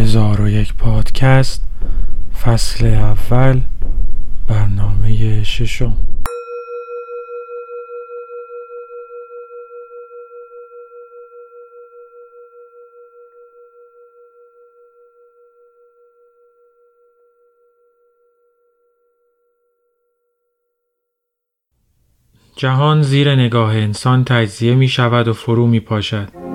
هزار و یک پادکست فصل اول برنامه ششم جهان زیر نگاه انسان تجزیه می شود و فرو می پاشد.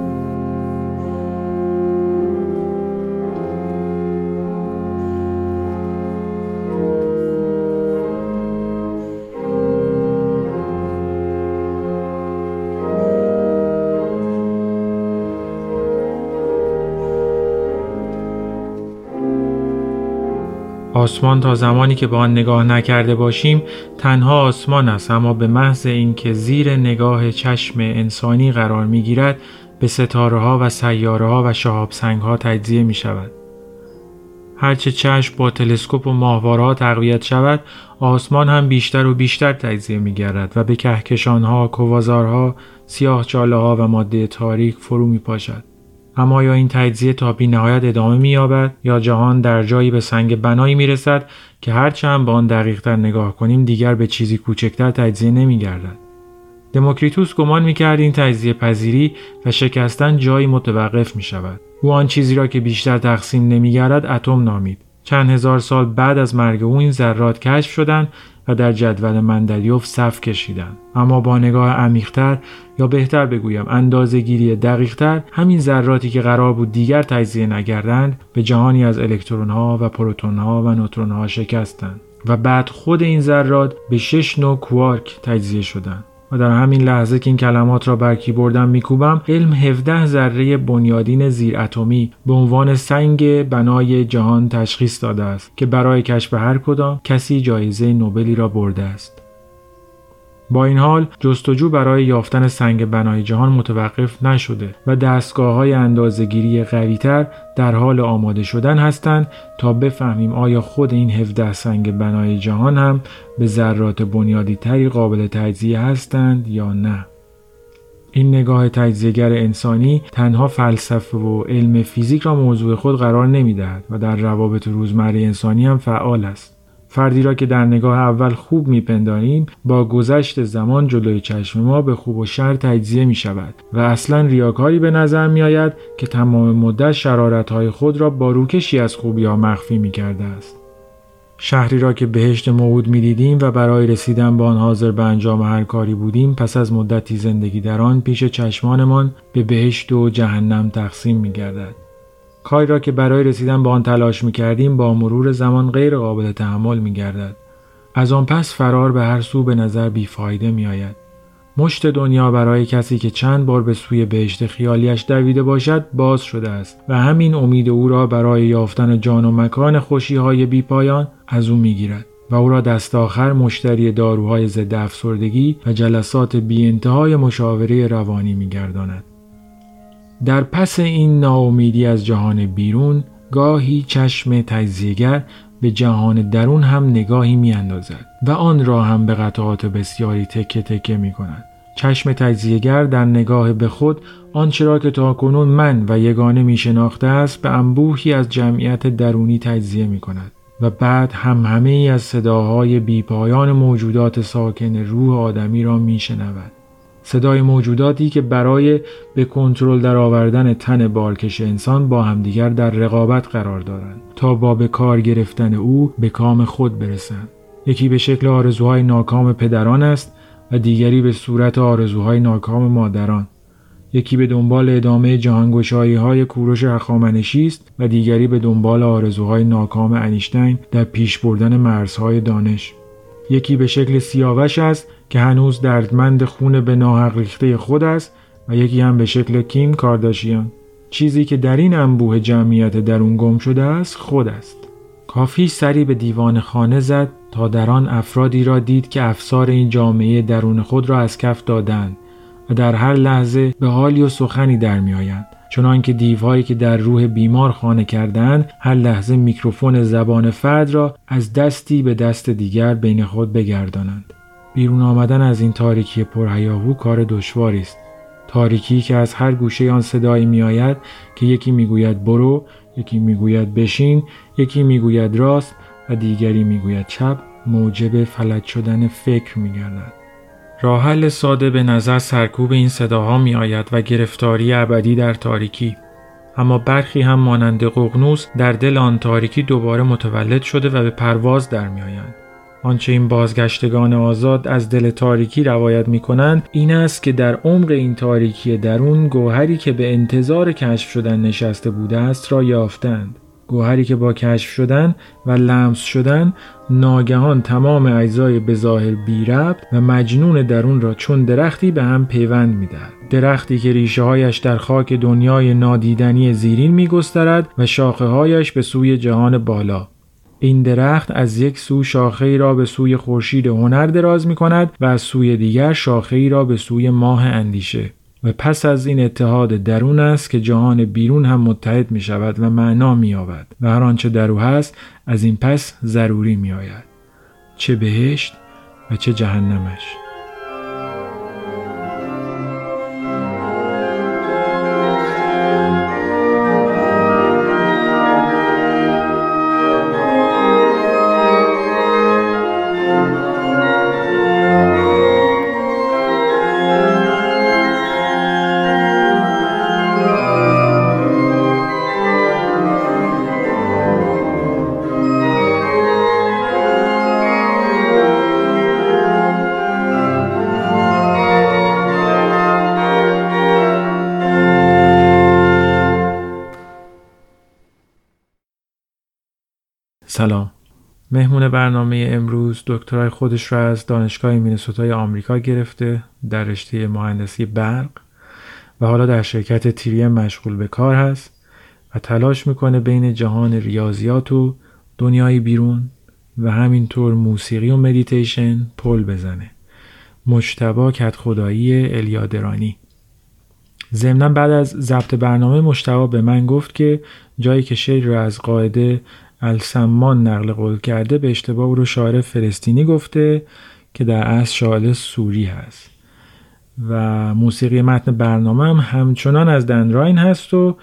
آسمان تا زمانی که به آن نگاه نکرده باشیم تنها آسمان است اما به محض اینکه زیر نگاه چشم انسانی قرار می گیرد به ستاره ها و سیاره ها و شهاب سنگ ها تجزیه می شود. هرچه چشم با تلسکوپ و ماهوارها تقویت شود آسمان هم بیشتر و بیشتر تجزیه می گردد و به کهکشان ها، کوازارها، سیاه ها و ماده تاریک فرو می پاشد. اما یا این تجزیه تا بی نهایت ادامه می یابد یا جهان در جایی به سنگ بنایی می رسد که هرچند به آن دقیقتر نگاه کنیم دیگر به چیزی کوچکتر تجزیه نمی گردد. دموکریتوس گمان می کرد این تجزیه پذیری و شکستن جایی متوقف می شود. او آن چیزی را که بیشتر تقسیم نمی گردد اتم نامید. چند هزار سال بعد از مرگ او این ذرات کشف شدند و در جدول مندلیوف صف کشیدن اما با نگاه عمیقتر یا بهتر بگویم اندازه گیری دقیقتر همین ذراتی که قرار بود دیگر تجزیه نگردند به جهانی از الکترون ها و پروتون ها و نوترون ها شکستند و بعد خود این ذرات به شش نوع کوارک تجزیه شدند. و در همین لحظه که این کلمات را بر کیبوردم میکوبم علم 17 ذره بنیادین زیر اتمی به عنوان سنگ بنای جهان تشخیص داده است که برای کشف هر کدام کسی جایزه نوبلی را برده است. با این حال جستجو برای یافتن سنگ بنای جهان متوقف نشده و دستگاه های اندازگیری قویتر در حال آماده شدن هستند تا بفهمیم آیا خود این 17 سنگ بنای جهان هم به ذرات بنیادی تری قابل تجزیه هستند یا نه. این نگاه تجزیهگر انسانی تنها فلسفه و علم فیزیک را موضوع خود قرار نمی دهد و در روابط روزمره انسانی هم فعال است. فردی را که در نگاه اول خوب میپنداریم با گذشت زمان جلوی چشم ما به خوب و شر تجزیه می شود و اصلا ریاکاری به نظر می آید که تمام مدت شرارتهای خود را با روکشی از خوبی ها مخفی می کرده است. شهری را که بهشت موعود می دیدیم و برای رسیدن به آن حاضر به انجام هر کاری بودیم پس از مدتی زندگی در آن پیش چشمانمان به بهشت و جهنم تقسیم می گردد. کاری را که برای رسیدن به آن تلاش می کردیم با مرور زمان غیر قابل تحمل می گردد. از آن پس فرار به هر سو به نظر بیفایده می آید. مشت دنیا برای کسی که چند بار به سوی بهشت خیالیش دویده باشد باز شده است و همین امید او را برای یافتن جان و مکان خوشی های بی پایان از او می گیرد. و او را دست آخر مشتری داروهای ضد افسردگی و جلسات بی انتهای مشاوره روانی می گرداند. در پس این ناامیدی از جهان بیرون گاهی چشم تجزیهگر به جهان درون هم نگاهی می اندازد و آن را هم به قطعات بسیاری تکه تکه می کند. چشم تجزیهگر در نگاه به خود آنچه را که تا کنون من و یگانه می شناخته است به انبوهی از جمعیت درونی تجزیه می کند و بعد هم همه از صداهای بیپایان موجودات ساکن روح آدمی را می شنود. صدای موجوداتی که برای به کنترل در آوردن تن بارکش انسان با همدیگر در رقابت قرار دارند تا با به کار گرفتن او به کام خود برسند. یکی به شکل آرزوهای ناکام پدران است و دیگری به صورت آرزوهای ناکام مادران. یکی به دنبال ادامه جهانگشایی های کوروش اخامنشی است و دیگری به دنبال آرزوهای ناکام انیشتین در پیش بردن مرزهای دانش. یکی به شکل سیاوش است که هنوز دردمند خون به ناحق ریخته خود است و یکی هم به شکل کیم کارداشیان. چیزی که در این انبوه جمعیت درون گم شده است خود است. کافی سری به دیوان خانه زد تا در آن افرادی را دید که افسار این جامعه درون خود را از کف دادند. و در هر لحظه به حالی و سخنی در میآیند. چنان که دیوهایی که در روح بیمار خانه کردند هر لحظه میکروفون زبان فرد را از دستی به دست دیگر بین خود بگردانند. بیرون آمدن از این تاریکی پرهیاهو کار دشواری است. تاریکی که از هر گوشه آن صدایی میآید که یکی می‌گوید برو یکی می‌گوید بشین یکی می‌گوید راست و دیگری می‌گوید چپ موجب فلج شدن فکر میگردد. راه حل ساده به نظر سرکوب این صداها می آید و گرفتاری ابدی در تاریکی اما برخی هم مانند ققنوس در دل آن تاریکی دوباره متولد شده و به پرواز در می آیند. آنچه این بازگشتگان آزاد از دل تاریکی روایت می کنند این است که در عمق این تاریکی درون گوهری که به انتظار کشف شدن نشسته بوده است را یافتند. گوهری که با کشف شدن و لمس شدن ناگهان تمام اجزای بظاهر بی ربط و مجنون درون را چون درختی به هم پیوند می‌دهد. درختی که ریشه هایش در خاک دنیای نادیدنی زیرین می گسترد و شاخه هایش به سوی جهان بالا. این درخت از یک سو شاخه ای را به سوی خورشید هنر دراز می کند و از سوی دیگر شاخه ای را به سوی ماه اندیشه. و پس از این اتحاد درون است که جهان بیرون هم متحد می شود و معنا می یابد و هر آنچه در او هست از این پس ضروری می آید. چه بهشت و چه جهنمش. سلام. مهمون برنامه امروز دکترای خودش را از دانشگاه مینسوتای آمریکا گرفته در رشته مهندسی برق و حالا در شرکت تیریم مشغول به کار هست و تلاش می‌کنه بین جهان ریاضیات و دنیای بیرون و همینطور موسیقی و مدیتیشن پل بزنه. مجتبا کدخدایی الیادرانی. ضمنا بعد از ضبط برنامه مجتبا به من گفت که جایی که شعر را از قاعده السمان نقل قول کرده به اشتباه او رو شاعر فلسطینی گفته که در اصل شاعر سوری هست. و موسیقی متن برنامه هم همچنان از دنراین هست و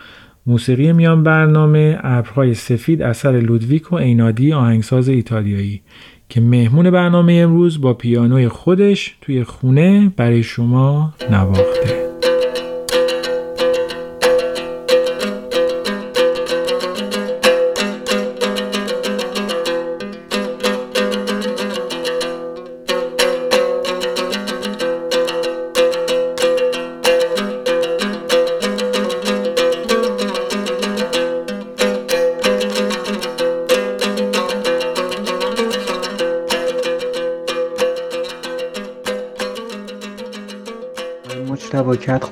موسیقی میان برنامه ابرهای سفید اثر لودویک و اینادی آهنگساز ایتالیایی که مهمون برنامه امروز با پیانوی خودش توی خونه برای شما نواخته.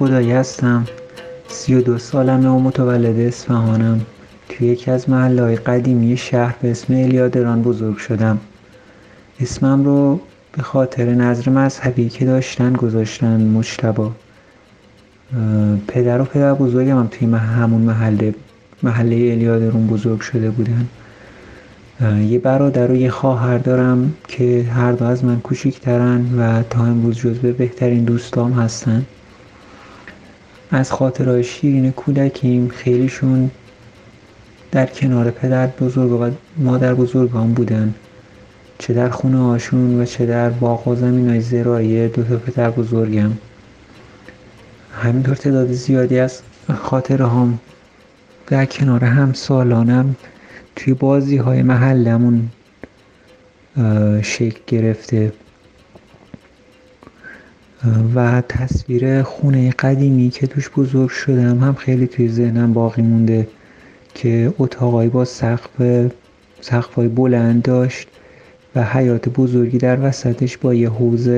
خدایی هستم. سی و دو سالمه و متولد اصفهانم. توی یکی از محله قدیمی شهر به اسم الیادران بزرگ شدم. اسمم رو به خاطر نظر مذهبی که داشتن گذاشتن مجتبا. پدر و پدر بزرگم هم توی همون محله محله الیادرون بزرگ شده بودن. یه برادر و یه خواهر دارم که هر دو از من کوچیکترن و تا امروز جزو بهترین دوستام هستن. از خاطرهای شیرین کودکیم. خیلیشون در کنار پدر بزرگ و مادر بزرگان بودن. چه در خونه هاشون و چه در باغ و زمین های زرایی دو تا پدر بزرگم. همینطور تعداد زیادی از خاطره هم در کنار هم سالانم توی بازی های محلمون شکل گرفته. و تصویر خونه قدیمی که توش بزرگ شدم هم خیلی توی ذهنم باقی مونده که اتاقایی با سقف سقفای بلند داشت و حیات بزرگی در وسطش با یه حوز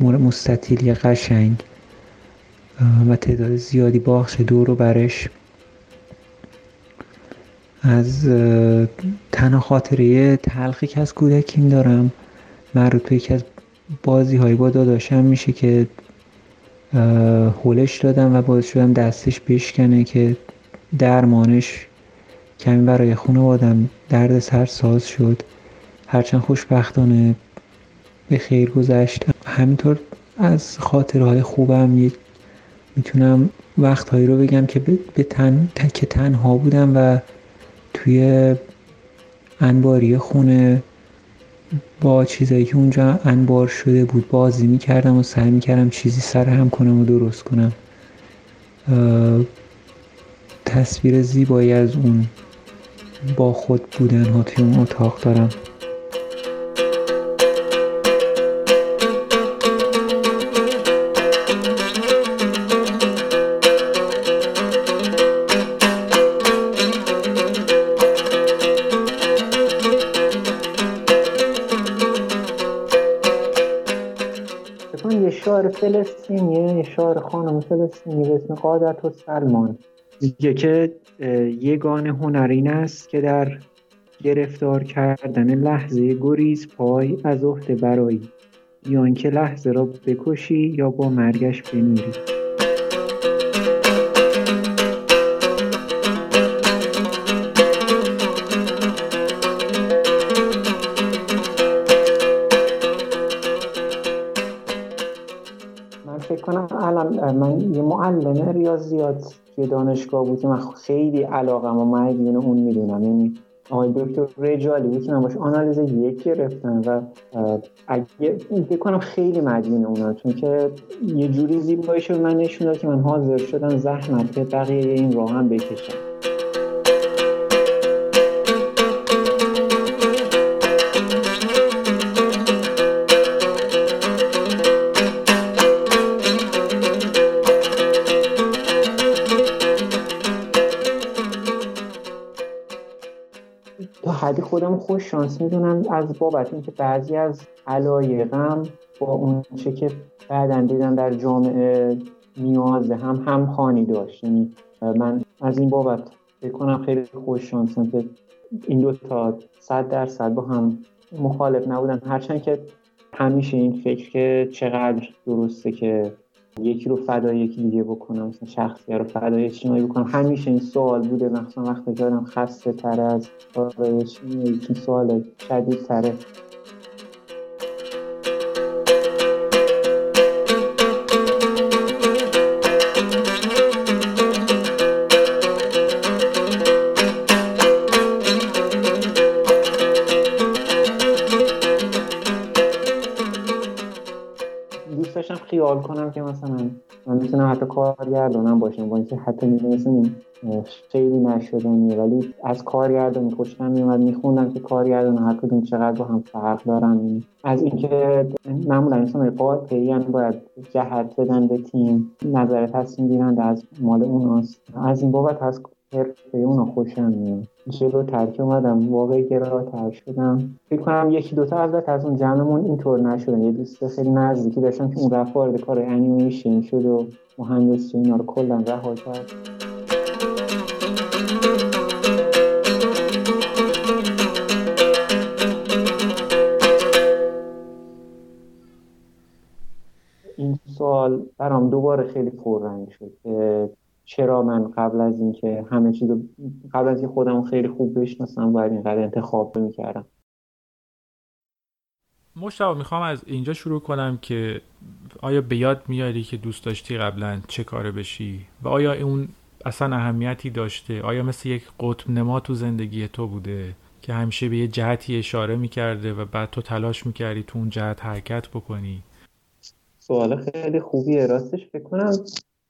مستطیلی قشنگ و تعداد زیادی باخش دور و برش. از تنها خاطره تلخی که از کودکیم دارم مربوط به یکی از بازی های با داداشم میشه که هولش دادم و باعث شدم دستش بشکنه که درمانش کمی برای خانوادم درد سر ساز شد. هرچند خوشبختانه به خیر گذشت. همینطور از خاطرهای خوبم می‌تونم وقتهایی رو بگم که به تن که تنها بودم و توی انباری خونه با چیزایی که اونجا انبار شده بود بازی می‌کردم و سعی می‌کردم چیزی سر هم کنم و درست کنم. تصویر زیبایی از اون با خود بودن ها توی اون اتاق دارم. فلسطینیه یه شعر خانم فلسطینی به اسم قادت و سلمان. میگه که یگان هنر این است که در گرفتار کردن لحظه گریز پای از عهده برایی یا اینکه لحظه را بکشی یا با مرگش بمیری. الان من یه معلم ریاضیات توی دانشگاه بود که من خیلی علاقم و مدیون اون می‌دونم. یعنی آقای دکتر رجالی بود که من باش آنالیز یک گرفتم و اگه فکر کنم خیلی مدیون اونا چون که یه جوری زیبایش به من نشون که من حاضر شدم زحمت بقیه این راه هم بکشم. تا حدی خودم خوش شانس می‌دونم از بابت اینکه بعضی از علایقم با اون چه که بعدا دیدم در جامعه نیاز هم هم خانی داشت. یعنی من از این بابت فکر کنم خیلی خوش شانسم که این دو تا صد درصد با هم مخالف نبودن. هرچند که همیشه این فکر که چقدر درسته که یکی رو فدای یکی دیگه بکنم مثلا شخصی رو فدای اجتماعی بکنم. همیشه این سوال بوده مخصوصا وقتی جادم خسته تر از فدای اجتماعی این سوال شدید تره خیال کنم که مثلا کارگردانم باشم با اینکه حتی می‌دونستم خیلی نشدنیه. ولی از کارگردانی خوشم میومد میخوندم که کارگردان هر کدوم چقدر با هم فرق دارن. از اینکه معمولا انسان قاطعی باید جهت بدن به تیم نظر تصمیم گیرنده از مال اوناست. از این بابت از حرفه اونا خوشم میاد. جلو ترک اومدم واقعی گراتر شدم. فکر کنم یکی دوتا البته از اون جمعمون اینطور نشدن یه دوست خیلی نزدیکی داشتم که اون رفت وارد کار انیمیشن شد و مهندسی اینا رو کلا رها کرد. این سوال برام دوباره خیلی پررنگ شد. چرا من قبل از اینکه همه چیز قبل از اینکه خودم خیلی خوب بشناسم باید اینقدر انتخاب می‌کردم. مشتاق می‌خوام از اینجا شروع کنم که آیا به یاد میاری که دوست داشتی قبلا چه کاره بشی؟ و آیا اون اصلا اهمیتی داشته؟ آیا مثل یک قطب نما تو زندگی تو بوده که همیشه به یه جهتی اشاره می‌کرده و بعد تو تلاش می‌کردی تو اون جهت حرکت بکنی؟ سوال خیلی خوبیه. راستش فکر کنم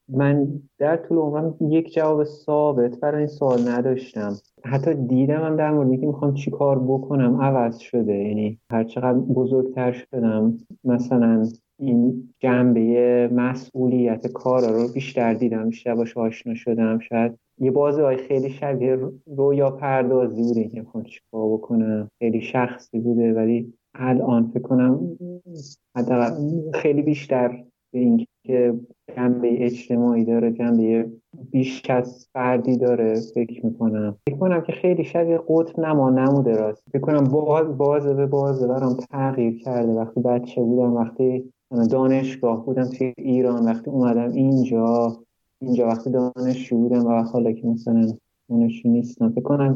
من در طول عمرم یک جواب ثابت برای این سوال نداشتم. حتی دیدم هم در مورد که می‌خوام چی کار بکنم عوض شده. یعنی هر چقدر بزرگتر شدم مثلا این جنبه مسئولیت کارا رو بیشتر دیدم بیشتر باش آشنا شدم. شاید یه بازی های خیلی شبیه رویا پردازی بوده که می‌خوام چی کار بکنم. خیلی شخصی بوده ولی الان فکر کنم خیلی بیشتر به اینکه جنبه اجتماعی داره جنبه بیش از فردی داره فکر می‌کنم. فکر کنم که خیلی شبیه قطب نما نموده راست. فکر کنم باز بازه به بازه برام تغییر کرده. وقتی بچه بودم وقتی دانشگاه بودم توی ایران وقتی اومدم اینجا اینجا وقتی دانشجو بودم و حالا که مثلا دانشجو نیستم فکر کنم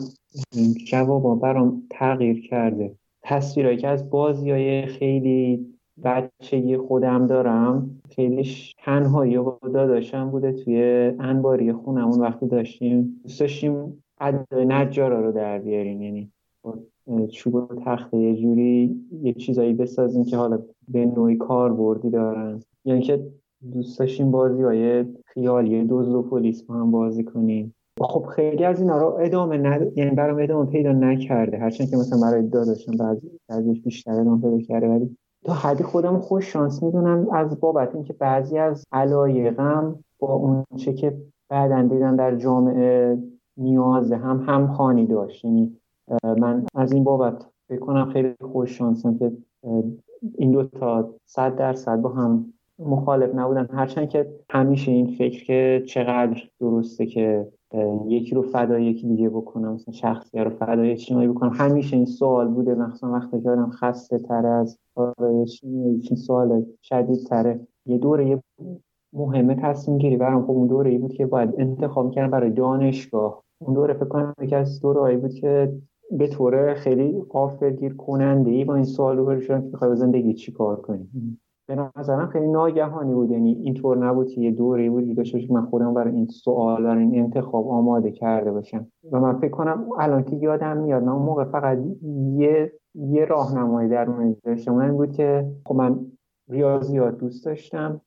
جوابا برام تغییر کرده. تصویرهایی که از بازی های خیلی بچگی خودم دارم. خیلیش تنهایی و داداشم بوده توی انباری خونمون وقتی داشتیم. دوست داشتیم نجارا رو در بیاریم. یعنی چوب و تخته یه جوری یه چیزایی بسازیم که حالا به نوعی کار بردی دارن. یعنی که دوست داشتیم بازی های خیالی دوز و پلیس با هم بازی کنیم. خب خیلی از اینا رو ادامه ند... یعنی برام ادامه پیدا نکرده. هرچند که مثلا برای داداشم بعضی بعضیش بیشتر ادامه پیدا کرده ولی تا حدی خودم خوش شانس می‌دونم از بابت اینکه بعضی از علایقم با اون چه که بعدا دیدم در جامعه نیازه هم هم خانی داشت. یعنی من از این بابت بکنم خیلی خوش شانسم که این دو تا صد درصد با هم مخالف نبودن. هرچند که همیشه این فکر که چقدر درسته که یکی رو فدای یکی دیگه بکنم مثلا شخصی رو فدای اجتماعی بکنم. همیشه این سوال بوده مخصوصا وقتی که آدم خسته تر از این سوال شدید تره یه دوره مهمه تصمیم گیری برام. خب اون دوره ای بود که باید انتخاب کردم برای دانشگاه. اون دوره فکر کنم یکی از دوره بود که به طور خیلی قافلگیر کننده ای با این سوال رو شدم که بخوای زندگی چی کار کنی. به نظرم خیلی ناگهانی بود. یعنی اینطور نبود که یه دوره بود داشته که من خودم برای این سوال برای این انتخاب آماده کرده باشم. و من فکر کنم الان که یادم میاد من اون موقع فقط یه یه راهنمایی در اون داشتم. اون بود که خب من ریاضیات دوست داشتم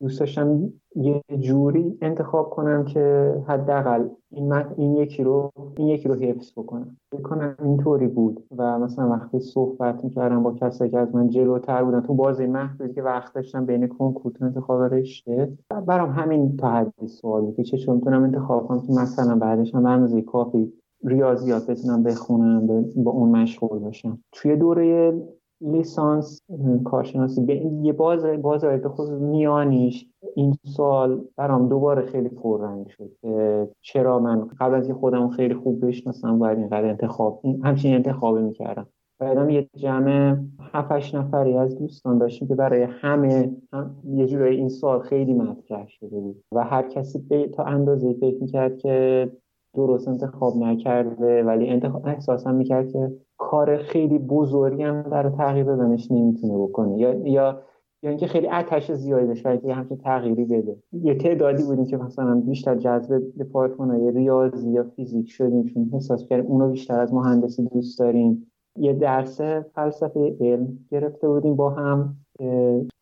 دوست داشتم یه جوری انتخاب کنم که حداقل این این یکی رو این یکی رو حفظ بکنم. فکر کنم اینطوری بود و مثلا وقتی صحبت می‌کردم با کسایی که از من جلوتر بودن تو بازی محدودی که وقت داشتم بین کنکور تو انتخاب رشته برام همین تا حدی سوال بود که چه می‌تونم انتخاب کنم که مثلا بعدش هم به کافی ریاضیات بتونم بخونم با اون مشغول باشم. توی دوره لیسانس کارشناسی. به یه باز باز به خود میانیش این سال برام دوباره خیلی پررنگ شد چرا من قبل از اینکه خودم خیلی خوب بشناسم باید اینقدر انتخاب همچین انتخابی می‌کردم. بعدم یه جمع هفتش نفری از دوستان داشتیم که برای همه هم یه جورایی این سال خیلی مطرح شده بود. و هر کسی به تا اندازه فکر می‌کرد که درست انتخاب نکرده ولی انتخاب احساسم می‌کرد که کار خیلی بزرگی هم برای تغییر دادنش نمی‌تونه بکنه. یا یا یا اینکه خیلی آتش زیادی داشت که همچین تغییری بده. یه تعدادی بودیم که مثلا بیشتر جذب دپارتمان ریاضی یا فیزیک شدیم چون احساس کردیم اونو بیشتر از مهندسی دوست داریم. یه درس فلسفه علم گرفته بودیم با هم.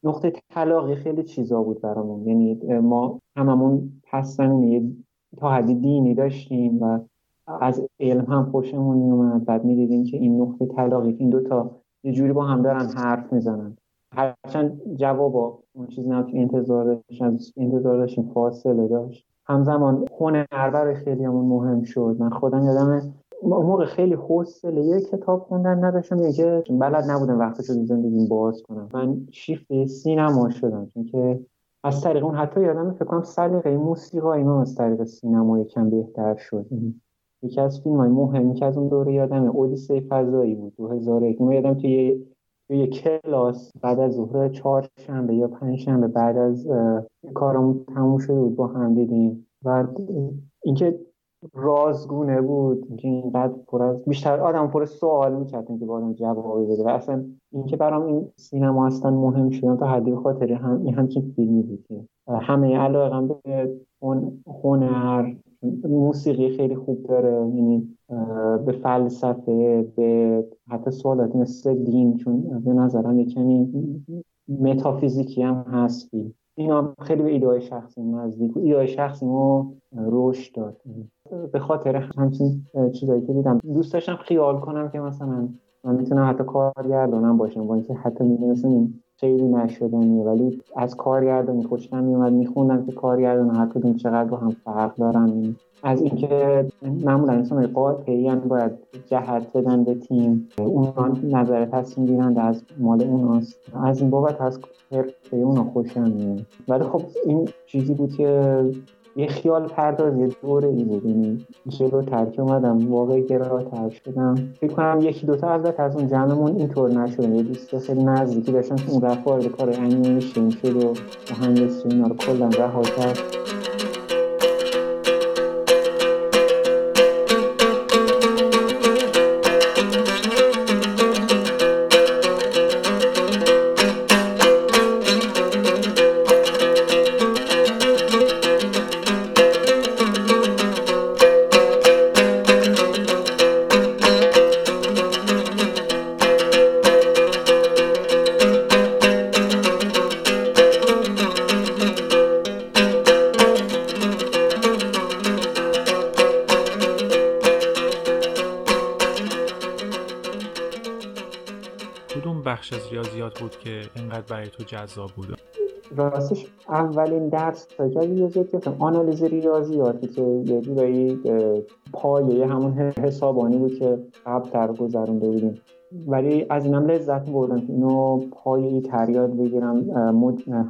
نقطه طلاقی خیلی چیزا بود برامون. یعنی ما هممون پس زمینه تا حدی دینی داشتیم و از علم هم خوشمون میومد بعد می‌دیدیم که این نقطه طلاقی این دوتا یه جوری با هم دارن حرف می‌زنن. هرچند جواب اون چیز نه که انتظار انتظار داشتیم فاصله داشت. همزمان هنر برای خیلی همون مهم شد. من خودم یادم موقع خیلی حوصله یه کتاب خوندن نداشتم. یه بلد نبودم وقتش رو زندگیم باز کنم. من شیفت سینما شدم. چون که از طریق اون حتی یادم فکر کنم سلیقه موسیقایی من از طریق سینما یکم بهتر شد. یکی از فیلم های مهمی که از اون دوره یادم اودیسه فضایی بود 2001 ما یادم توی یه کلاس بعد از ظهر چهار شنبه یا پنج شنبه بعد از کارمون تموم شده بود با هم دیدیم. و اینکه رازگونه بود اینکه اینقدر پر از بیشتر آدم پر سوال می‌کرد که با آدم جوابی بده و اصلا اینکه برام این سینما اصلا مهم شدن تا حدی خاطر هم این همچین فیلمی بود که. همه علاقم به هنر موسیقی خیلی خوب داره یعنی به فلسفه به حتی سوالات مثل دین چون به نظرم یه کمی متافیزیکی هم هست اینا خیلی به ایده شخصی نزدیک و شخصی ما رشد داد. به خاطر همچین چیزایی که دیدم. دوست داشتم خیال کنم که مثلا من می‌تونم حتی کارگردانم باشم با اینکه حتی می‌دونستم خیلی نشدنیه. ولی از کارگردانی خوشم میومد میخوندم که کارگردان هر کدوم چقدر با هم فرق دارن. از اینکه معمولا انسان قاطعی باید جهت بدن به تیم. اونا نظر تصمیم گیرنده از مال اوناست. از این بابت از حرفه اونا خوشم میاد ولی خب این چیزی بود که یه خیال پرداز یه دوره ای بود. یعنی جلو ترک اومدم واقعی گراتر شدم. فکر کنم یکی دوتا البته از اون جمعمون اینطور نشدن یه دوست خیلی نزدیکی داشتن که اون رفت وارد کار انیمیشن شد و مهندسی اینا رو کلا رها کرد. برای تو جذاب بود راستش اولین درس که ریاضیات گرفتم آنالیز ریاضیاتی که یه جورایی پایه همون حسابانی بود که قبل در گذرونده بودیم. ولی از اینم لذت بردم که اینو پایه تر یاد بگیرم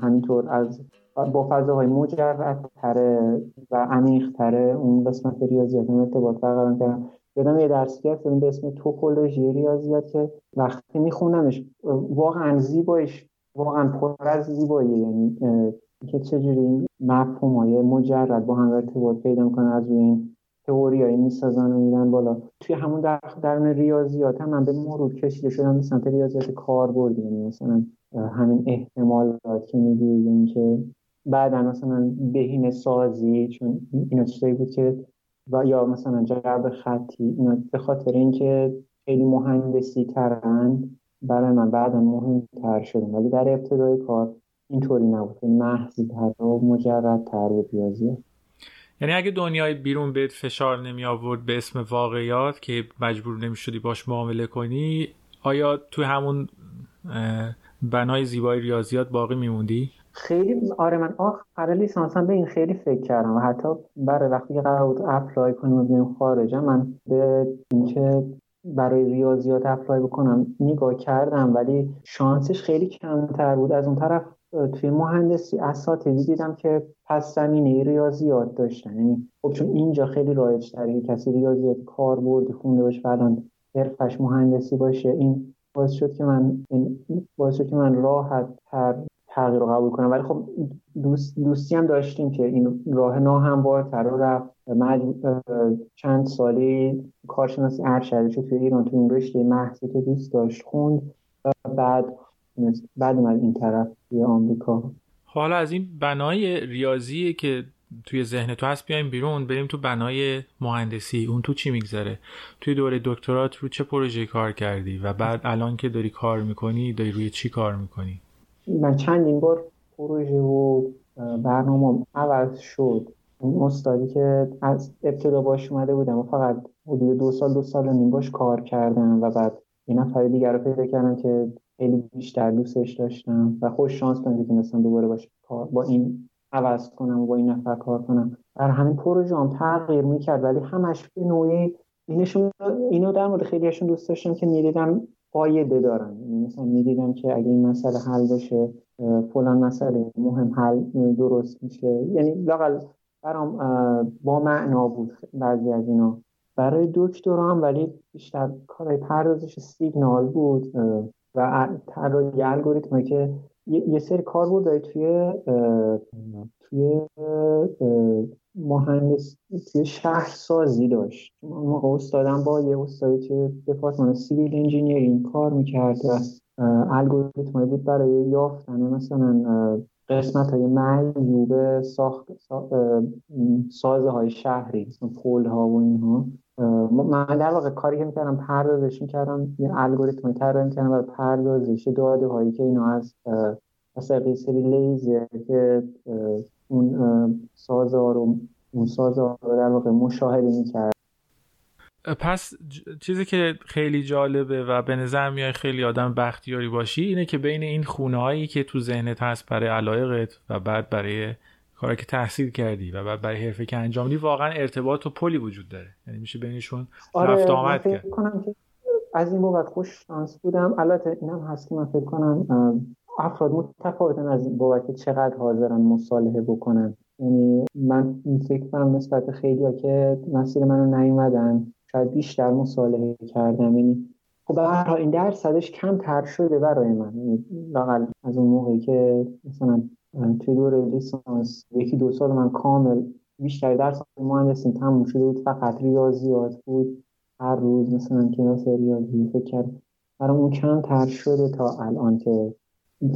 همینطور از با فضاهای مجرد تره و عمیق تره اون قسمت ریاضیات ارتباط برقرار کردم. یادم یه درس گرفتم به اسم توپولوژی ریاضیات که وقتی میخونمش واقعا زیبایش واقعا پر از زیبایی. یعنی که چجوری مفهوم های مجرد با هم ارتباط پیدا کنه از روی این تئوری هایی می‌سازن و میرن بالا. توی همون در درون ریاضیات هم من به مرور کشیده شدم به سمت ریاضیات کار بردی یعنی مثلا همین احتمالات که میگی یعنی که بعدا مثلا بهینه سازی چون اینا چیزایی بود که و یا مثلا جرب خطی اینا به خاطر اینکه خیلی مهندسی ترن برای من بعدا مهمتر شدن. ولی در ابتدای کار اینطوری نبود. محضی تر و مجرد تر و ریاضیات یعنی اگه دنیای بیرون بهت فشار نمی آورد به اسم واقعیات که مجبور نمی شدی باش معامله کنی آیا تو همون بنای زیبای ریاضیات باقی میموندی؟ خیلی آره من آخر لیسانسم به این خیلی فکر کردم. و حتی برای وقتی که قرار بود اپلای کنیم و خارجم من به اینکه برای ریاضیات اپلای بکنم نگاه کردم ولی شانسش خیلی کمتر بود. از اون طرف توی مهندسی اساتیدی دیدم که پس زمینه ریاضیات داشتن. یعنی خب چون اینجا خیلی رایج تره کسی ریاضیات کاربردی خونده باشه بعدا حرفش مهندسی باشه این باعث شد که من باعث شد که من راحت تر تغییر رو قبول کنم. ولی خب دوست دوستی هم داشتیم که این راه ناهموارتر رو رفت. چند سالی کارشناسی ارشدی شد توی ایران تو این رشته محصی که دوست داشت خوند. بعد بعد اومد این طرف توی آمریکا. حالا از این بنای ریاضی که توی ذهن تو هست بیایم بیرون بریم تو بنای مهندسی. اون تو چی میگذره؟ توی دوره دکترات رو چه پروژه کار کردی؟ و بعد الان که داری کار می‌کنی داری روی چی کار می‌کنی؟ من چندین بار پروژه و برنامه عوض شد. اون استادی که از ابتدا باش اومده بودم و فقط حدود دو سال دو سال نیم باش کار کردم و بعد یه نفر دیگر رو پیدا کردم که خیلی بیشتر دوستش داشتم و خوش شانس بودم که تونستم دوباره باش با این عوض کنم و با این نفر کار کنم. در همین پروژه هم تغییر می‌کرد ولی همش به نوعی اینشون اینو در مورد خیلیشون دوست داشتم که می‌دیدم قایده دارن. یعنی مثلا می‌دیدم که اگه این مسئله حل بشه فلان مسئله مهم حل درست میشه. یعنی لاقل برام با معنا بود بعضی از اینا. برای دکترا هم ولی بیشتر کارهای پردازش سیگنال بود و طراحی الگوریتم که یه سری کار بود توی توی مهندس توی شهر سازی داشت. موقع استادم با یه استادی که دپارتمان civil engineering کار می‌کرد و الگوریتم بود برای یافتن مثلا قسمت های معیوب ساخت سازه های شهری پول ها و اینها. من در واقع کاری که می‌کردم پردازش می‌کردم. یه الگوریتم طراحی می‌کردم برای پردازش داده هایی که اینا از مثلا سری لیزر که اون سازا رو اون سازا رو در واقع مشاهده می‌کرد. پس چیزی که خیلی جالبه و به نظر میای خیلی آدم بختیاری باشی اینه که بین این خونه هایی که تو ذهنت هست برای علایقت و بعد برای کاری که تحصیل کردی و بعد برای حرفه که انجام دی واقعا ارتباط و پلی وجود داره. یعنی میشه بینشون آره رفت آمد کرد. از این بابت خوش شانس بودم. البته اینم هست که من فکر کنم افراد متفاوتن از این بابت چقدر حاضرن مصالحه بکنن. یعنی من این فکر کنم نسبت خیلی ها که مسیر منو نیومدن شاید بیشتر مصالحه کردم یعنی خب به این درصدش کم تر شده برای من. یعنی از اون موقعی که مثلا توی دوره لیسانس یکی دو سال من کامل بیشتر درس مهندسی تموم شده بود. فقط ریاضیات بود. هر روز مثلا کلاس ریاضی فکر برای اون کم تر شده تا الان که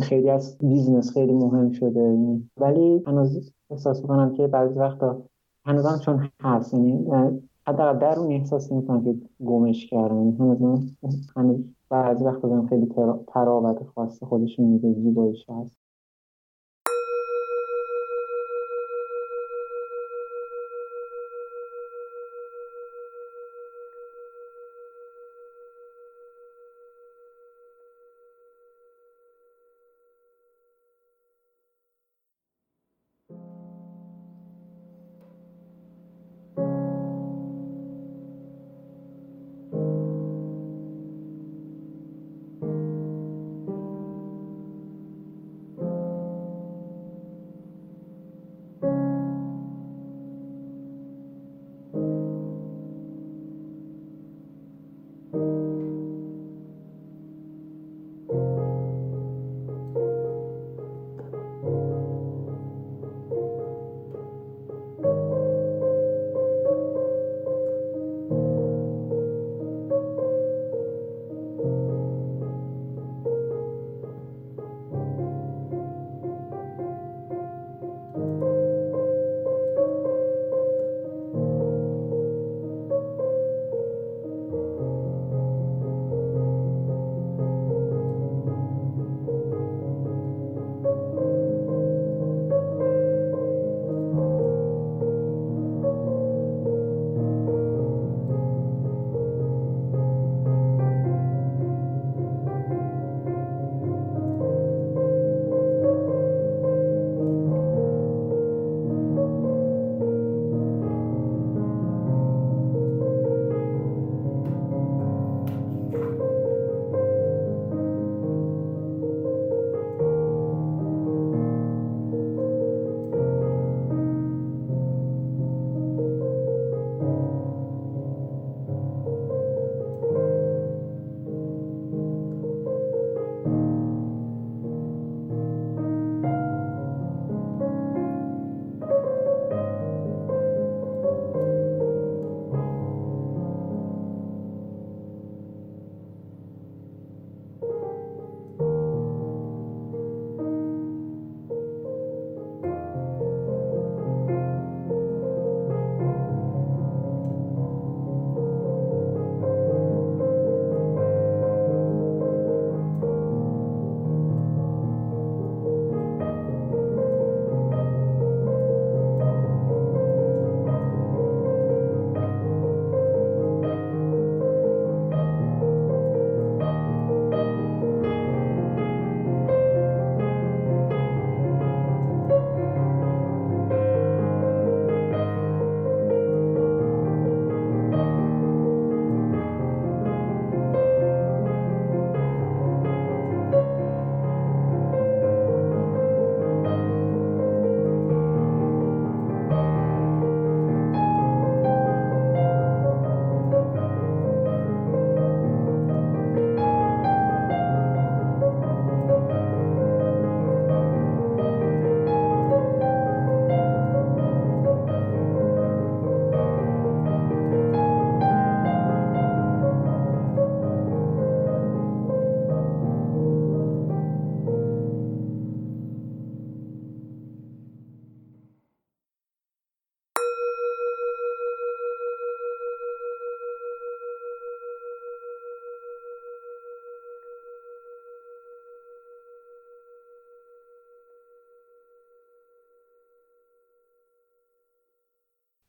خیلی از business خیلی مهم شده. ولی هنوز احساس می‌کنم که بعضی وقتا هنوزم چون هست. یعنی حداقل در اون احساس می‌کنم که گمش کردم. یعنی هنوز هنوز بعضی وقتا خیلی تراوت خاص خودشون میده زیباییش هست.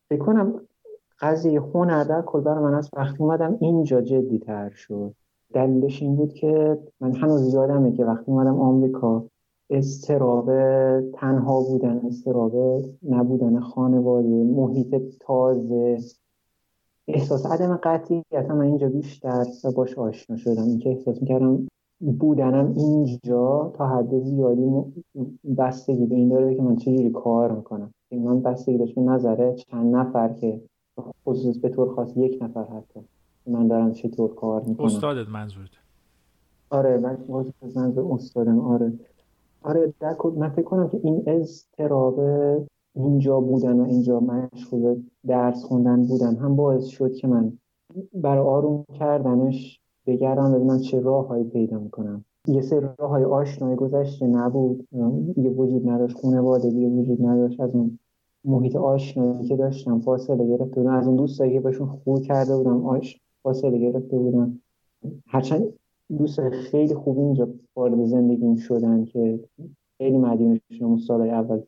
فکر کنم قضیه هنر در کل برای من از وقتی اومدم اینجا جدی تر شد. دلیلش این بود که من هنوز یادمه که وقتی اومدم آمریکا استراب تنها بودن استراب نبودن خانواده محیط تازه. احساس عدم قطعیت من اینجا بیشتر باش آشنا شدم. اینکه احساس می‌کردم بودنم اینجا تا حد زیادی بستگی به این داره که من چجوری کار می‌کنم. من بستگی داشت به نظره. چند نفر که خصوص به طور خاص یک نفر حتی. من دارم چطور کار می‌کنم. استادت منظورت؟ آره من منظور استادم آره. آره در من فکر کنم که این اضطراب اینجا بودن و اینجا مشغول درس خوندن بودن هم باعث شد که من برای آروم کردنش بگردم ببینم چه راههایی پیدا می‌کنم. یه سری راه های آشنایی گذشته نبود. یه وجود نداشت خانواده دیگه وجود نداشت. از اون محیط آشنایی که داشتم فاصله گرفته بودم. از اون دوستایی که بهشون خوب کرده بودم آش فاصله گرفته بودم. هرچند دوست خیلی خوب اینجا وارد زندگیم شدن که خیلی مدیونشون سال اول.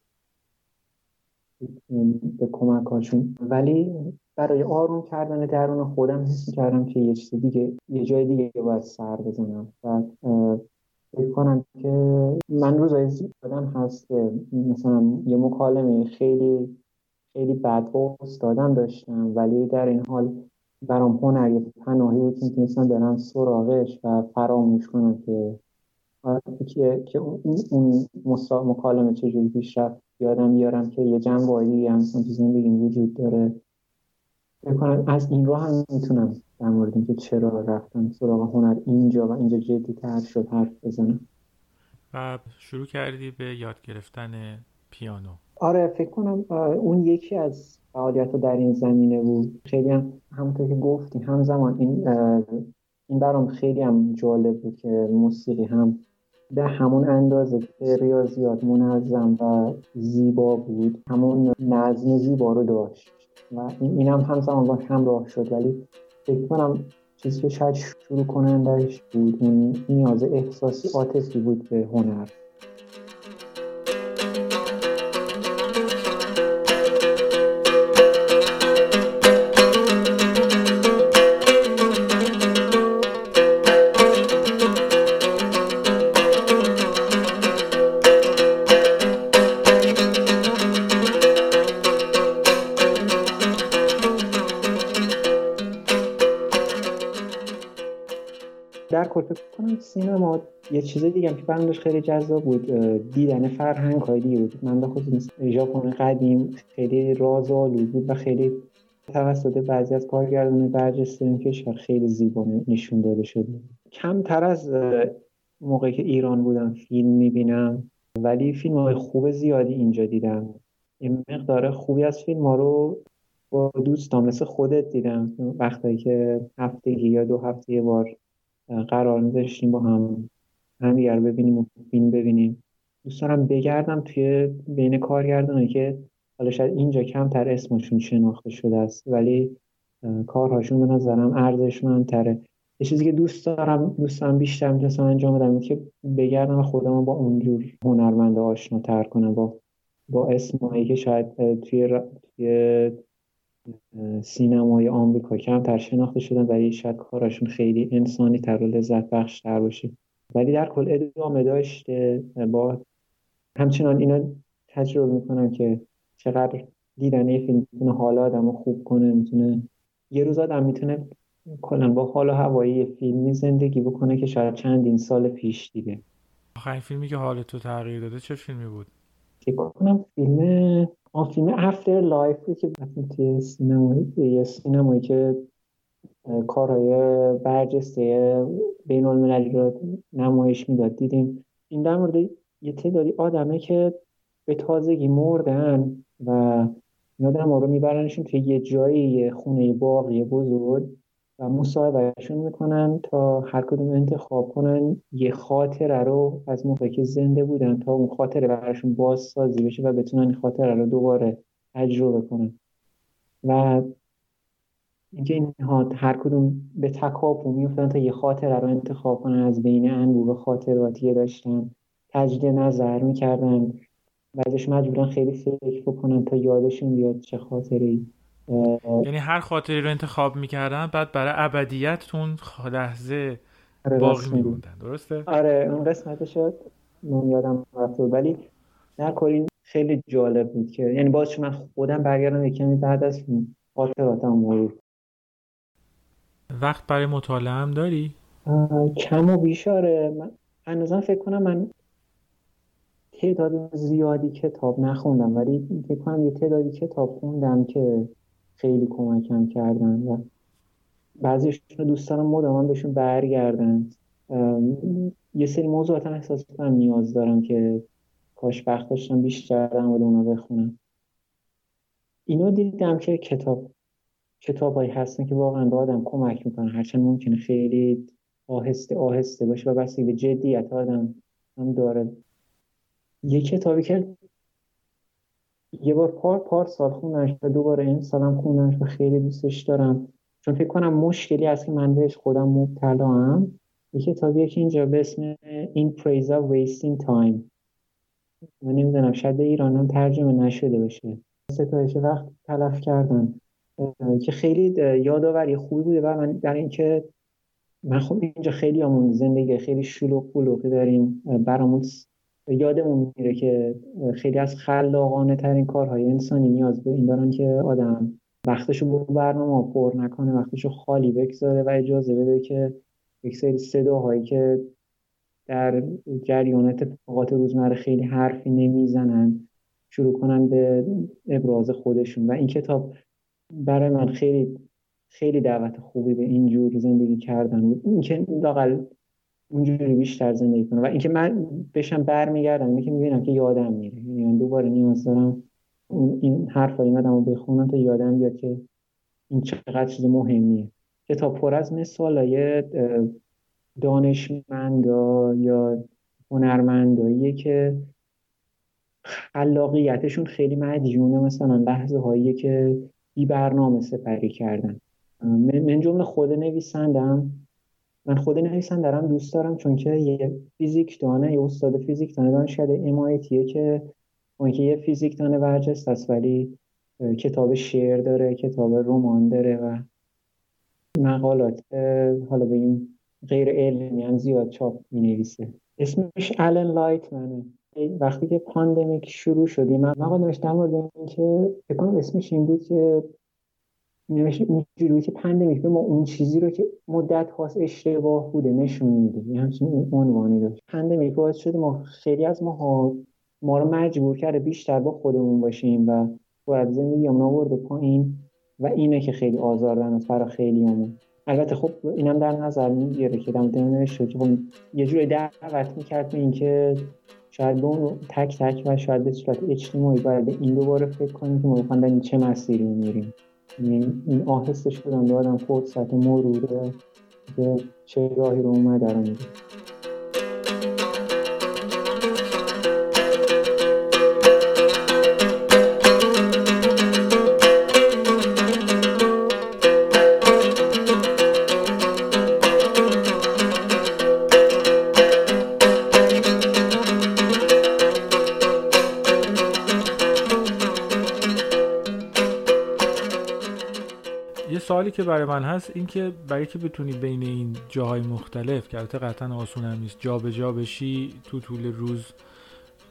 به کمک هاشون. ولی برای آروم کردن درون خودم حس کردم که یه چیز دیگه یه جای دیگه باید سر بزنم. و فکر کنم که من روزای زیادم هست که مثلا یه مکالمه خیلی خیلی بد با استادم داشتم ولی در این حال برام هنر یه پناهی بود که می‌تونستم برم سراغش و فراموش کنم که که, که اون مکالمه چجوری پیش رفت یادم بیارم که یه جنبه دیگه هم تو زندگیم وجود داره. بکنم از این راه هم می‌تونم در مورد اینکه چرا رفتم سراغ هنر اینجا و اینجا جدی تر شد حرف بزنم و شروع کردی به یاد گرفتن پیانو. آره فکر کنم اون یکی از فعالیت در این زمینه بود. خیلی هم همونطور که گفتی همزمان این این برام خیلی هم جالب بود که موسیقی هم به همون اندازه که ریاضیات منظم و زیبا بود همون نظم زیبا رو داشت. و این هم همزمان با همراه شد ولی فکر کنم چیزی که شاید شروع کنندش بود این نیاز احساسی عاطفی بود به هنر. یه چیز دیگه هم که برام خیلی جذاب بود دیدن فرهنگ های دیگه بود. من خصوص ژاپن قدیم خیلی رازآلود بود و خیلی توسط بعضی از کارگردان برجسته این کشور خیلی زیبا نشون داده شده کمتر از موقعی که ایران بودم فیلم می‌بینم ولی فیلم های خوب زیادی اینجا دیدم. این مقدار خوبی از فیلم ها رو با دوستان مثل خودت دیدم. وقتی که هفتگی یا دو هفته بار قرار میذاشتیم با هم همدیگر ببینیم و فیلم ببینیم. دوست دارم بگردم توی بین کارگردانی که حالا شاید اینجا کمتر اسمشون شناخته شده است. ولی کارهاشون به نظرم ارزشمندتره. یه چیزی که دوست دارم دوستم بیشتر می‌تونستم انجام بدم که بگردم و خودم با اونجور هنرمند آشناتر کنم. با با اسمایی که شاید توی, توی سینمای آمریکا کمتر شناخته شدن ولی شاید کارشون خیلی انسانی تر و لذت بخش تر باشه. ولی در کل ادامه داشته با همچنان اینا تجربه می‌کنم که چقدر دیدن یه فیلم می‌تونه حال آدم رو خوب کنه می‌تونه یه روز آدم می‌تونه کلا با حال و هوایی فیلمی زندگی بکنه که شاید چندین سال پیش دیده آخرین فیلمی که حال تو تغییر داده چه فیلمی بود؟ فکر کنم فیلم آن فیلم After Life بود که توی سینمایی یه سینمایی که کارهای برجسته بین المللی رو نمایش می‌داد. دیدیم این در مورد یه تعدادی آدمه که به تازگی مردن و اینا رو میبرنشون توی یه جایی خونه باغی بزرگ و مصاحبهشون می‌کنن تا هر کدوم انتخاب کنن یه خاطره رو از موقعی که زنده بودن تا اون خاطره براشون بازسازی بشه و بتونن این خاطره رو دوباره تجربه کنن. و اینکه اینها هر کدوم به تکاپو میفتن تا یه خاطره رو انتخاب کنن از بین انبوه خاطراتی داشتن تجدید نظر می‌کردن بعدش مجبورن خیلی فکر بکنن تا یادشون بیاد چه خاطره ای. یعنی هر خاطری رو انتخاب می‌کردن بعد برای ابدیتتون لحظه آره باقی میموندن درسته؟ آره اون قسمت شد من یادم رفته ولی نه کلین خیلی جالب بود که یعنی باز من خودم برگردم یکمی بعد از خاطراتم مرور وقت برای مطالعه هم داری؟ کم و بیشاره من هنوزم فکر کنم من تعداد زیادی کتاب نخوندم ولی فکر کنم یه تعدادی کتاب خوندم که خیلی کمکم کردن و بعضیشون رو دوست دارم مدام بهشون برگردن. یه سری موضوعات هم احساس کنم نیاز دارم که کاش وقت داشتم بیشتر در مورد اونا بخونم. اینو دیدم که کتاب کتابایی هستن که واقعا به آدم کمک می‌کنن. هرچند ممکنه خیلی آهسته آهسته باشه و بسیاری به جدیت آدم هم داره. یه کتابی که یه بار پار پار سال خوندنش و دوباره این سالم خوندنش و خیلی دوستش دارم. چون فکر کنم مشکلی از که من بهش خودم مبتلا هم یه کتابیه که اینجا به اسم Praise of Wasting Time. من نمی‌دونم شاید ایران هم ترجمه نشده باشه. ستایش وقت تلف کردن. که خیلی یادآوری خوبی بوده و من در اینکه من خب اینجا خیلی همون زندگی خیلی شلوغ بلوغی داریم. برامون یادمون میره که خیلی از خلاقانه ترین کارهای انسانی نیاز به این دارن که آدم وقتشو با برنامه پر نکنه وقتشو خالی بگذاره و اجازه بده که یک سری صداهایی که در جریان اتفاقات روزمره خیلی حرفی نمی‌زنن شروع کنن به ابراز خودشون. و این کتاب برای من خیلی خیلی دعوت خوبی به اینجور زندگی کردن بود. اینکه لاقل اونجوری بیشتر زندگی کنم. و اینکه من بشم برمیگردم اینکه که می‌بینم که یادم میره. یعنی من دوباره نیاز دارم این حرف های رو بخونم تا یادم بیاد که این چقدر چیز مهمیه. کتاب پر از مثال های دانشمندا یا هنرمنداییه که خلاقیتشون خیلی مدیونه. مثلا لحظه هایی که بی برنامه سپری کردن. من جمله خود نویسندم. من خود نویسندرم دوست دارم چون که یه فیزیک دانه یه استاد فیزیک دانه دانشکده MIT که اون که یه فیزیک دانه برجسته است ولی کتاب شعر داره کتاب رمان داره و مقالات حالا این غیر علمی هم زیاد چاپ می نویسه اسمش آلن لایتمنه وقتی که pandemic شروع شدی من مقاله نوشتم مورد اینکه فکر اسمش این بود که اینجوری که pandemic به ما اون چیزی رو که مدت هاست اشتباه بوده نشون میده. یه همچین عنوانی داشت. pandemic باعث شده ما خیلی از ما ها ما رو مجبور کرده بیشتر با خودمون باشیم و باید زندگی هم آورده پایین و اینه که خیلی آزاردن از برای خیلی همون البته خب اینم در نظر می‌گیره که دم نوشته که خب یه جوری دعوت می‌کرد به اینکه شاید به اون تک تک و شاید به صورت اجتماعی باید به این دوباره فکر کنیم که ما چه مسیری میریم. این آهسته شدن به آدم فرصت مروره که چه راهی رو اومده رو سوالی که برای من هست این که برای که بتونی بین این جاهای مختلف که البته قطعا آسون هم نیست جا به جا بشی تو طول روز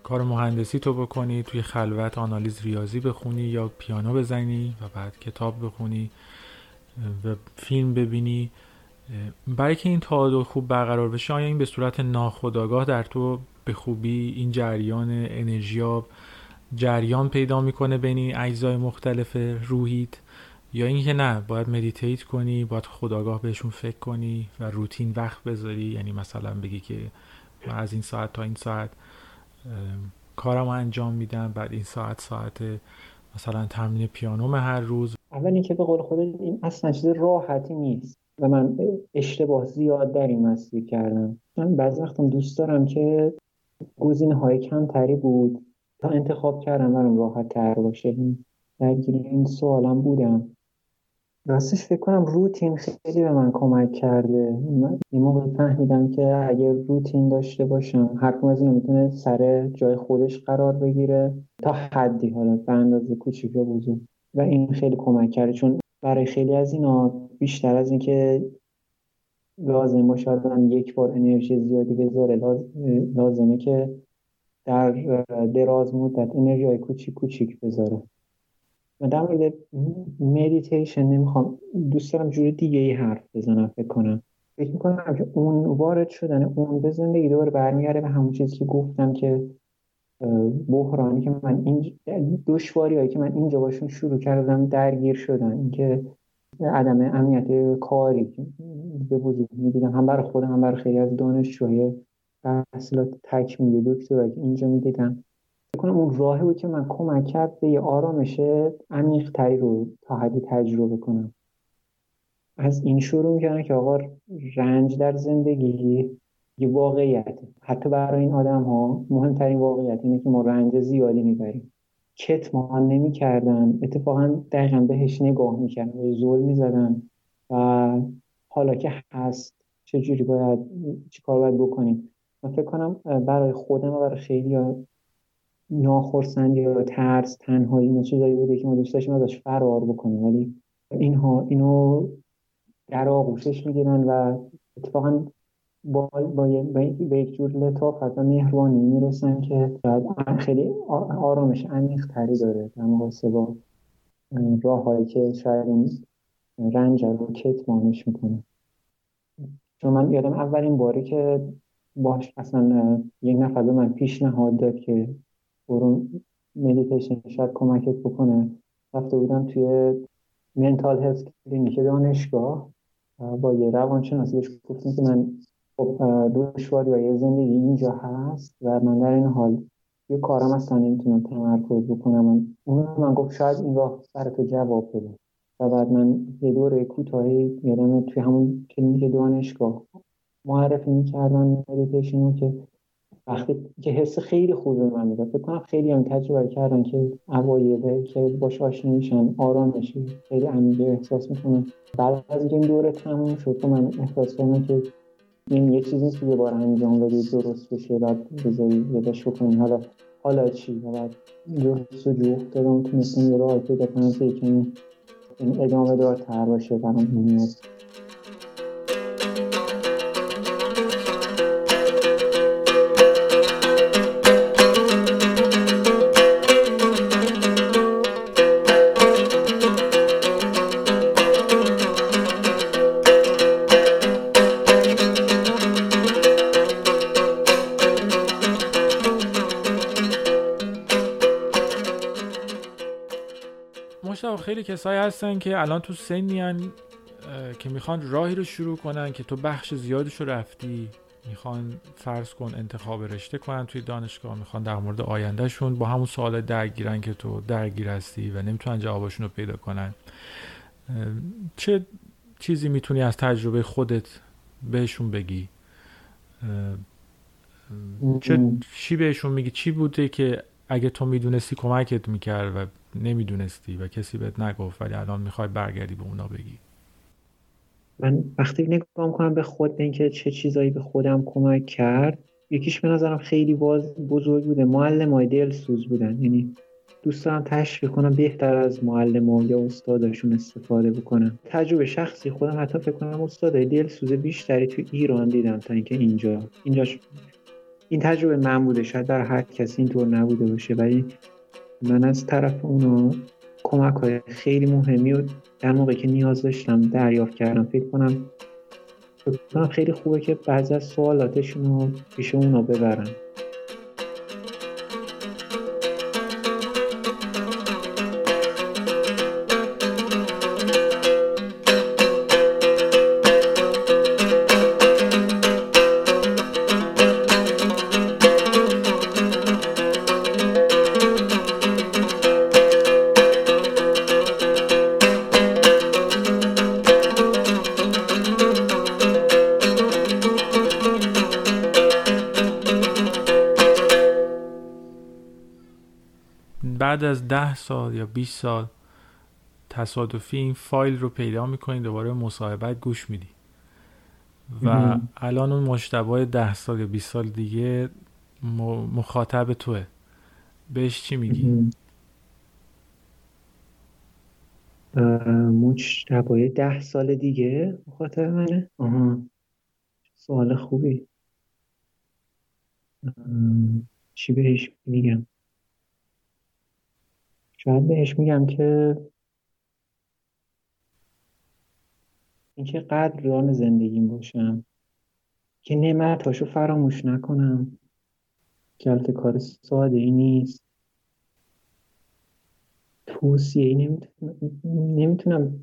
کار مهندسی تو بکنی توی خلوت آنالیز ریاضی بخونی یا پیانو بزنی و بعد کتاب بخونی و فیلم ببینی. برای که این تعادل خوب برقرار بشه آیا این به صورت ناخودآگاه در تو به خوبی این جریان انرژیاب جریان پیدا می‌کنه بین این اجزای مختلف روحیت؟ یا اینکه نه باید مدیتیت کنی باید خداگاه بهشون فکر کنی و روتین وقت بذاری. یعنی مثلا بگی که من از این ساعت تا این ساعت کارم انجام میدم بعد این ساعت ساعت مثلا تمرین پیانوم هر روز. اول اینکه به قول خودت این اصلا چیز راحتی نیست و من اشتباه زیاد در این مسیر کردم. من بعض وقتم دوست دارم که گزینه های کمتری بود تا انتخاب کردم برام راحت تر باشه. درگیر این سوالم بودم. راستش فکر کنم روتین خیلی به من کمک کرده. من این موقع فهمیدم که اگر روتین داشته باشم هر از اینا می‌تونه سر جای خودش قرار بگیره تا حدی. حالا به اندازه کوچیک یا بزرگ. و این خیلی کمک کرده. چون برای خیلی از اینا بیشتر از اینکه لازم باشه آدم یک بار انرژی زیادی بذاره لازمه که در دراز مدت انرژی های کوچیک کوچیک بذاره. و در مورد مدیتیشن نمی‌خوام دوست دارم جور دیگه ای حرف بزنم فکر کنم. فکر می‌کنم که اون وارد شدن اون به زندگی دوباره برمیگرده به همون چیزی که گفتم که بحرانی که من این دشواری هایی که من اینجا باشون شروع کردم درگیر شدن. اینکه عدم امنیت کاری به وجود می‌دیدم هم برای خودم هم برای خیلی از دانشجوهای تحصیلات تکمیلی دکترا که اینجا می‌دیدم. کنم اون راهی بود که من کمک کرد به یه آرامش عمیق تری رو تا حدی تجربه کنم. از این شروع می‌کنم که آقا رنج در زندگی یه واقعیت حتی برای این آدم ها مهمترین واقعیت اینه که ما رنج زیادی می‌بریم. کتمان نمی‌کردن. اتفاقا دقیقا بهش نگاه می‌کردن. و ظلم می‌زدن و حالا که هست چجوری باید چیکار باید بکنیم. من فکر کنم برای خودم و برای خیلی ناخرسندی یا ترس تنهایی اینا چیزایی بوده که ما دوست داشتیم ازش فرار بکنیم. ولی اینها اینو در آغوشش می‌گیرن و اتفاقا با, با, به یک جور لطافت و مهربانی می‌رسن که خیلی آرامش عمیق تری داره در مقایسه با راه هایی که شاید اون رنج رو کتمانش می‌کنه. چون من یادم اولین باری که باش اصلا یک نفر به من پیشنهاد داد که برو مدیتیشن شاید کمکت بکنه. رفته بودم توی mental health clinic دانشگاه با یه روانشناسی بهش گفتم که من خب دشواری های زندگی اینجا هست و من در این حال یه کارم اصلا نمی‌تونم تمرکز بکنم. اون من گفت شاید این راه برای تو جواب بده و بعد من یه دوره کوتاهی یادم توی همون کلینیک دانشگاه معرفی می‌کردم مدیتیشن که وقتی که حس خیلی خوب به من می‌داد فکر کنم خیلی هم تجربه کردن که اوایل که باش آشنا میشن آرامشی خیلی عمیقی احساس می‌کنن بعد از این دوره تموم شد من احساس کردم که این یه چیزی نیست که یه بار انجام بدی درست بشه بعد بذاری یادش بکنی. حالا حالا چی؟ و بعد جستجو افتادم تونستم یه راه پیدا کنم که این ادامه دارتر باشه برام نیاز کسایی هستن که الان تو سنی که می‌خوان راهی رو شروع کنن که تو بخش زیادش رو رفتی می‌خوان فرض کن انتخاب رشته کنن توی دانشگاه می‌خوان در مورد آیندهشون با همون سوال درگیرن که تو درگیر هستی و نمی‌تونن جوابشون رو پیدا کنن. چه چیزی می‌تونی از تجربه خودت بهشون بگی؟ چه چی بهشون میگی؟ چی بوده که اگه تو می‌دونستی کمکت می‌کرد و نمی‌دونستی و کسی بهت نگفت ولی الان می‌خوای برگردی به اونا بگی. من وقتی نگاه کنم به خود اینکه چه چیزایی به خودم کمک کرد یکیش به نظرم خیلی باز بزرگ بوده. معلم های دلسوز بودن. یعنی دوست دارم تشویق کنم بهتر از معلم یا استاداشون استفاده بکنم. تجربه شخصی خودم حتی فکر کنم استادای دلسوز بیشتری تو ایران دیدم تا اینکه اینجا. اینجاش این تجربه من بوده. شاید در هر کسی اینطور نبوده باشه. ولی من از طرف اونا کمک های خیلی مهمی و در موقعی که نیاز داشتم دریافت کردم. فکر کنم فکر خیلی خوبه که بعضی از سوالاتشون رو پیش اونا ببرن. 20 سال تصادفی این فایل رو پیدا می‌کنی دوباره مصاحبت گوش میدی. و الان اون مشتبه ده سال یا 20 سال دیگه مخاطب توه. بهش چی میگی؟ مجتبای ده سال دیگه خاطر منه؟ آها. سوال خوبی. چی بهش میگم؟ شاید بهش میگم که اینکه قدردان زندگیم باشم که نعمتاشو فراموش نکنم البته کار ساده ای نیست. توصیه ای نمی‌تونم, نمی‌تونم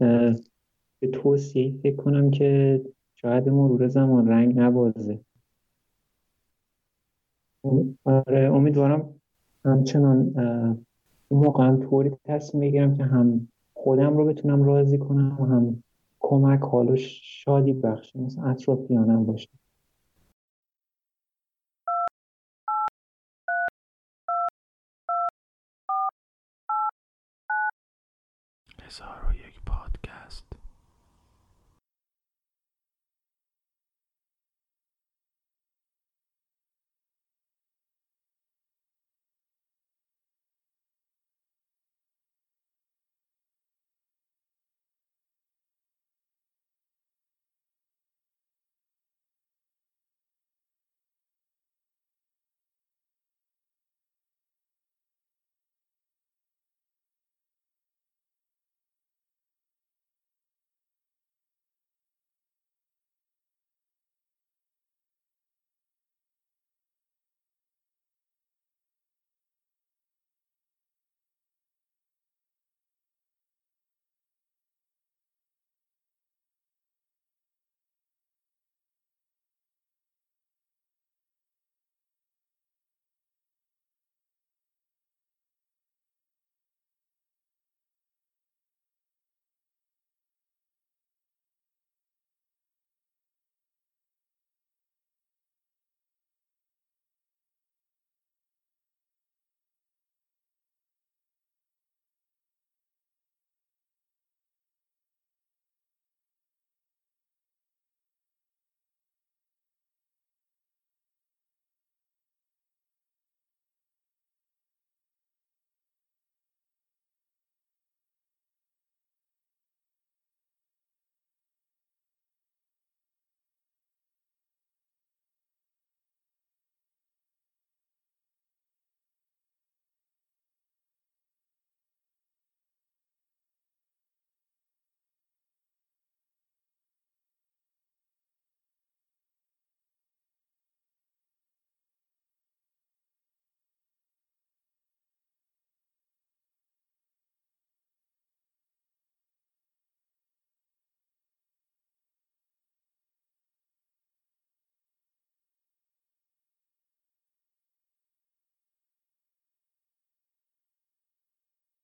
به توصیه ای فکر کنم که شاید مرور زمان رنگ نبازه. آره امیدوارم همچنان این موقع طوری تصمیم بگیرم که هم خودم رو بتونم راضی کنم و هم کمک حال و شادی بخشم مثل اطرافیانم باشه.